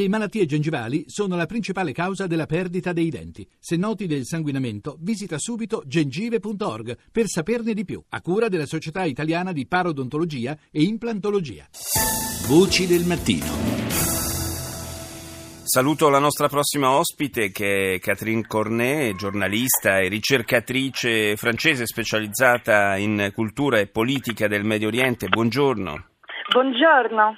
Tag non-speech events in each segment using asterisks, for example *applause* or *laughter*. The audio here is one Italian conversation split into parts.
Le malattie gengivali sono la principale causa della perdita dei denti. Se noti del sanguinamento, visita subito gengive.org per saperne di più, a cura della Società Italiana di Parodontologia e Implantologia. Voci del mattino. Saluto la nostra prossima ospite che è Catherine Cornet, giornalista e ricercatrice francese specializzata in cultura e politica del Medio Oriente. Buongiorno. Buongiorno.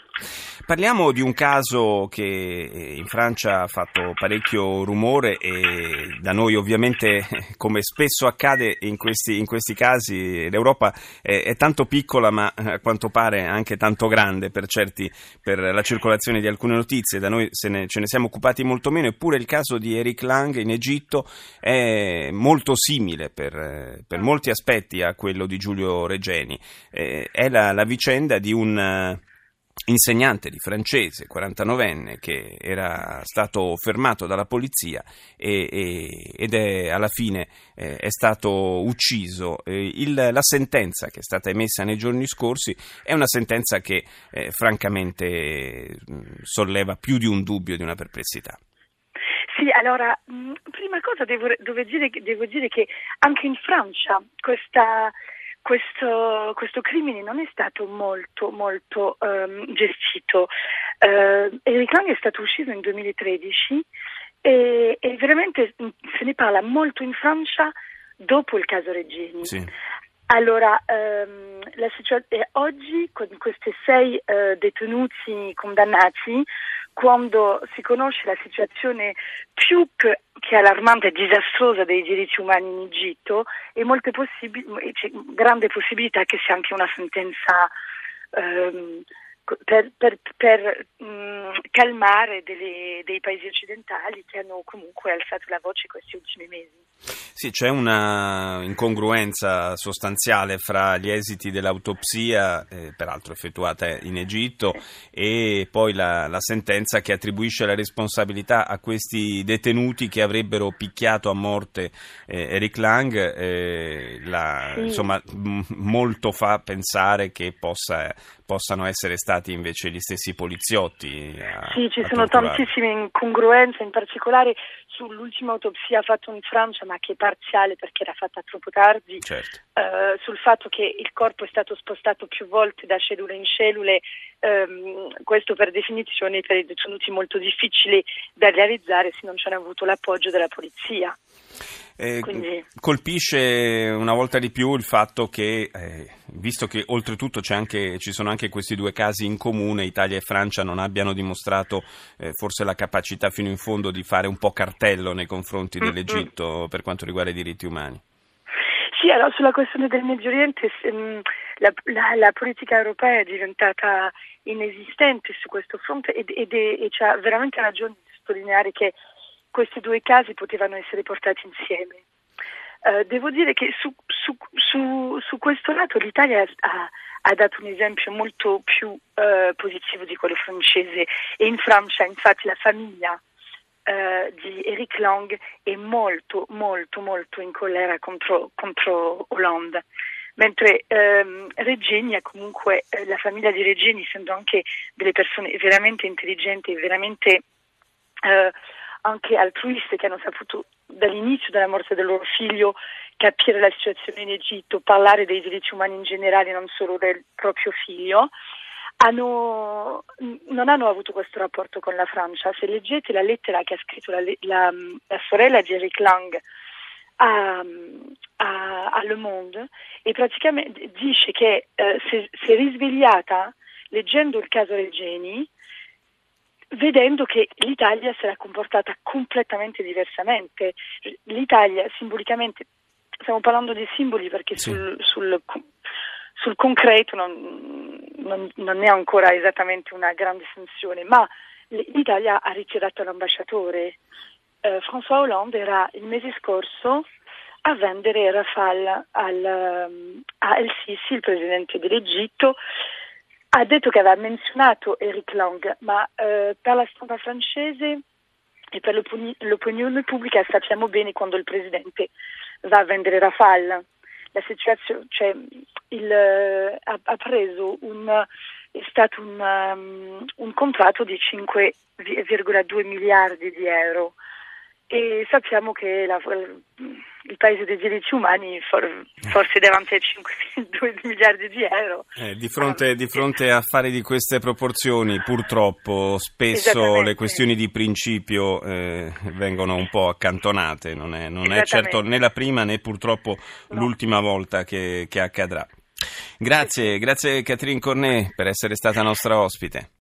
Parliamo di un caso che eh, in Francia ha fatto parecchio rumore e da noi ovviamente, *laughs* come spesso accade in questi, in questi casi, l'Europa è, è, tanto piccola ma a quanto pare anche tanto grande per, certi, per la circolazione di alcune notizie, da noi ne, ce ne siamo occupati molto meno, eppure il caso di Eric Lang in Egitto è molto simile per, per molti aspetti a quello di Giulio Regeni. Eh, è la, la vicenda di un insegnante di francese, 49enne, che era stato fermato dalla polizia e, e, ed è alla fine eh, è stato ucciso. Eh, il, la sentenza che è stata emessa nei giorni scorsi è una sentenza che eh, francamente mh, solleva più di un dubbio, di una perplessità. Sì, allora, mh, prima cosa devo, devo, dire, devo dire che anche in Francia questa questo, questo, crimine non è stato molto, molto um, gestito. Uh, Eric Lang è stato ucciso nel 2013 e, e, veramente se ne parla molto in Francia dopo il caso Regeni. Sì. Allora, la situazione oggi con questi sei uh, detenuti condannati, quando si conosce la situazione più che, che allarmante e disastrosa dei diritti umani in Egitto, e possib- c'è grande possibilità che sia anche una sentenza um, per, per, per mh, calmare delle, dei paesi occidentali che hanno comunque alzato la voce questi ultimi mesi. Sì, c'è una incongruenza sostanziale fra gli esiti dell'autopsia, eh, peraltro effettuata in Egitto, e poi la, la, sentenza che attribuisce la responsabilità a questi detenuti che avrebbero picchiato a morte eh, Eric Lang. Eh, la, sì. Insomma, m- molto fa pensare che possa, possano essere stati invece gli stessi poliziotti. A, sì, ci sono torturare. tantissime incongruenze, in particolare sull'ultima autopsia fatta in Francia, ma che è parziale perché era fatta troppo tardi, certo. uh, sul fatto che il corpo è stato spostato più volte da cellule in cellule, um, questo per definizione per i detenuti molto difficile da realizzare se non c'era avuto l'appoggio della polizia. Eh, colpisce una volta di più il fatto che, eh, visto che oltretutto anche, ci sono anche questi due casi in comune, Italia e Francia non abbiano dimostrato eh, forse la capacità fino in fondo di fare un po' cartello nei confronti dell'Egitto mm-hmm. per quanto riguarda i diritti umani. Sì, allora sulla questione del Medio Oriente um, la, la, la, politica europea è diventata inesistente su questo fronte ed, ed è, e c'ha veramente ragione di sottolineare che questi due casi potevano essere portati insieme. Uh, devo dire che su, su, su, su, questo lato l'Italia ha, ha, dato un esempio molto più uh, positivo di quello francese e in Francia infatti la famiglia uh, di Eric Lang è molto molto molto in collera contro, contro Hollande mentre ehm, Regeni comunque la famiglia di Regeni essendo anche delle persone veramente intelligenti e veramente anche altruiste che hanno saputo dall'inizio della morte del loro figlio capire la situazione in Egitto, parlare dei diritti umani in generale, non solo del proprio figlio, hanno, non hanno avuto questo rapporto con la Francia. Se leggete la lettera che ha scritto la, la, la sorella di Eric Lang a, a, a, Le Monde, e praticamente dice che eh, si, si è risvegliata leggendo il caso Regeni vedendo che l'Italia si era comportata completamente diversamente. L'Italia simbolicamente, stiamo parlando di simboli perché sì. sul, sul, sul, concreto non, non, non, è ancora esattamente una grande sanzione, ma l'Italia ha ritirato l'ambasciatore. Eh, François Hollande era il mese scorso a vendere Rafale al, a El Sisi, il presidente dell'Egitto, ha detto che aveva menzionato Eric Lang, ma eh, per la stampa francese e per l'opinione pubblica sappiamo bene quando il presidente va a vendere Rafale. La situazione, cioè, il, ha, ha, preso un è stato un, um, un contratto di 5,2 miliardi di euro e sappiamo che la, il paese dei diritti umani for, forse davanti ai 5 miliardi di euro. Eh, di, fronte, di, fronte, a affari di queste proporzioni, purtroppo spesso le questioni di principio eh, vengono un po' accantonate, non è, non è, certo né la prima né purtroppo no. l'ultima volta che, che accadrà. Grazie, grazie Catherine Cornet per essere stata nostra ospite.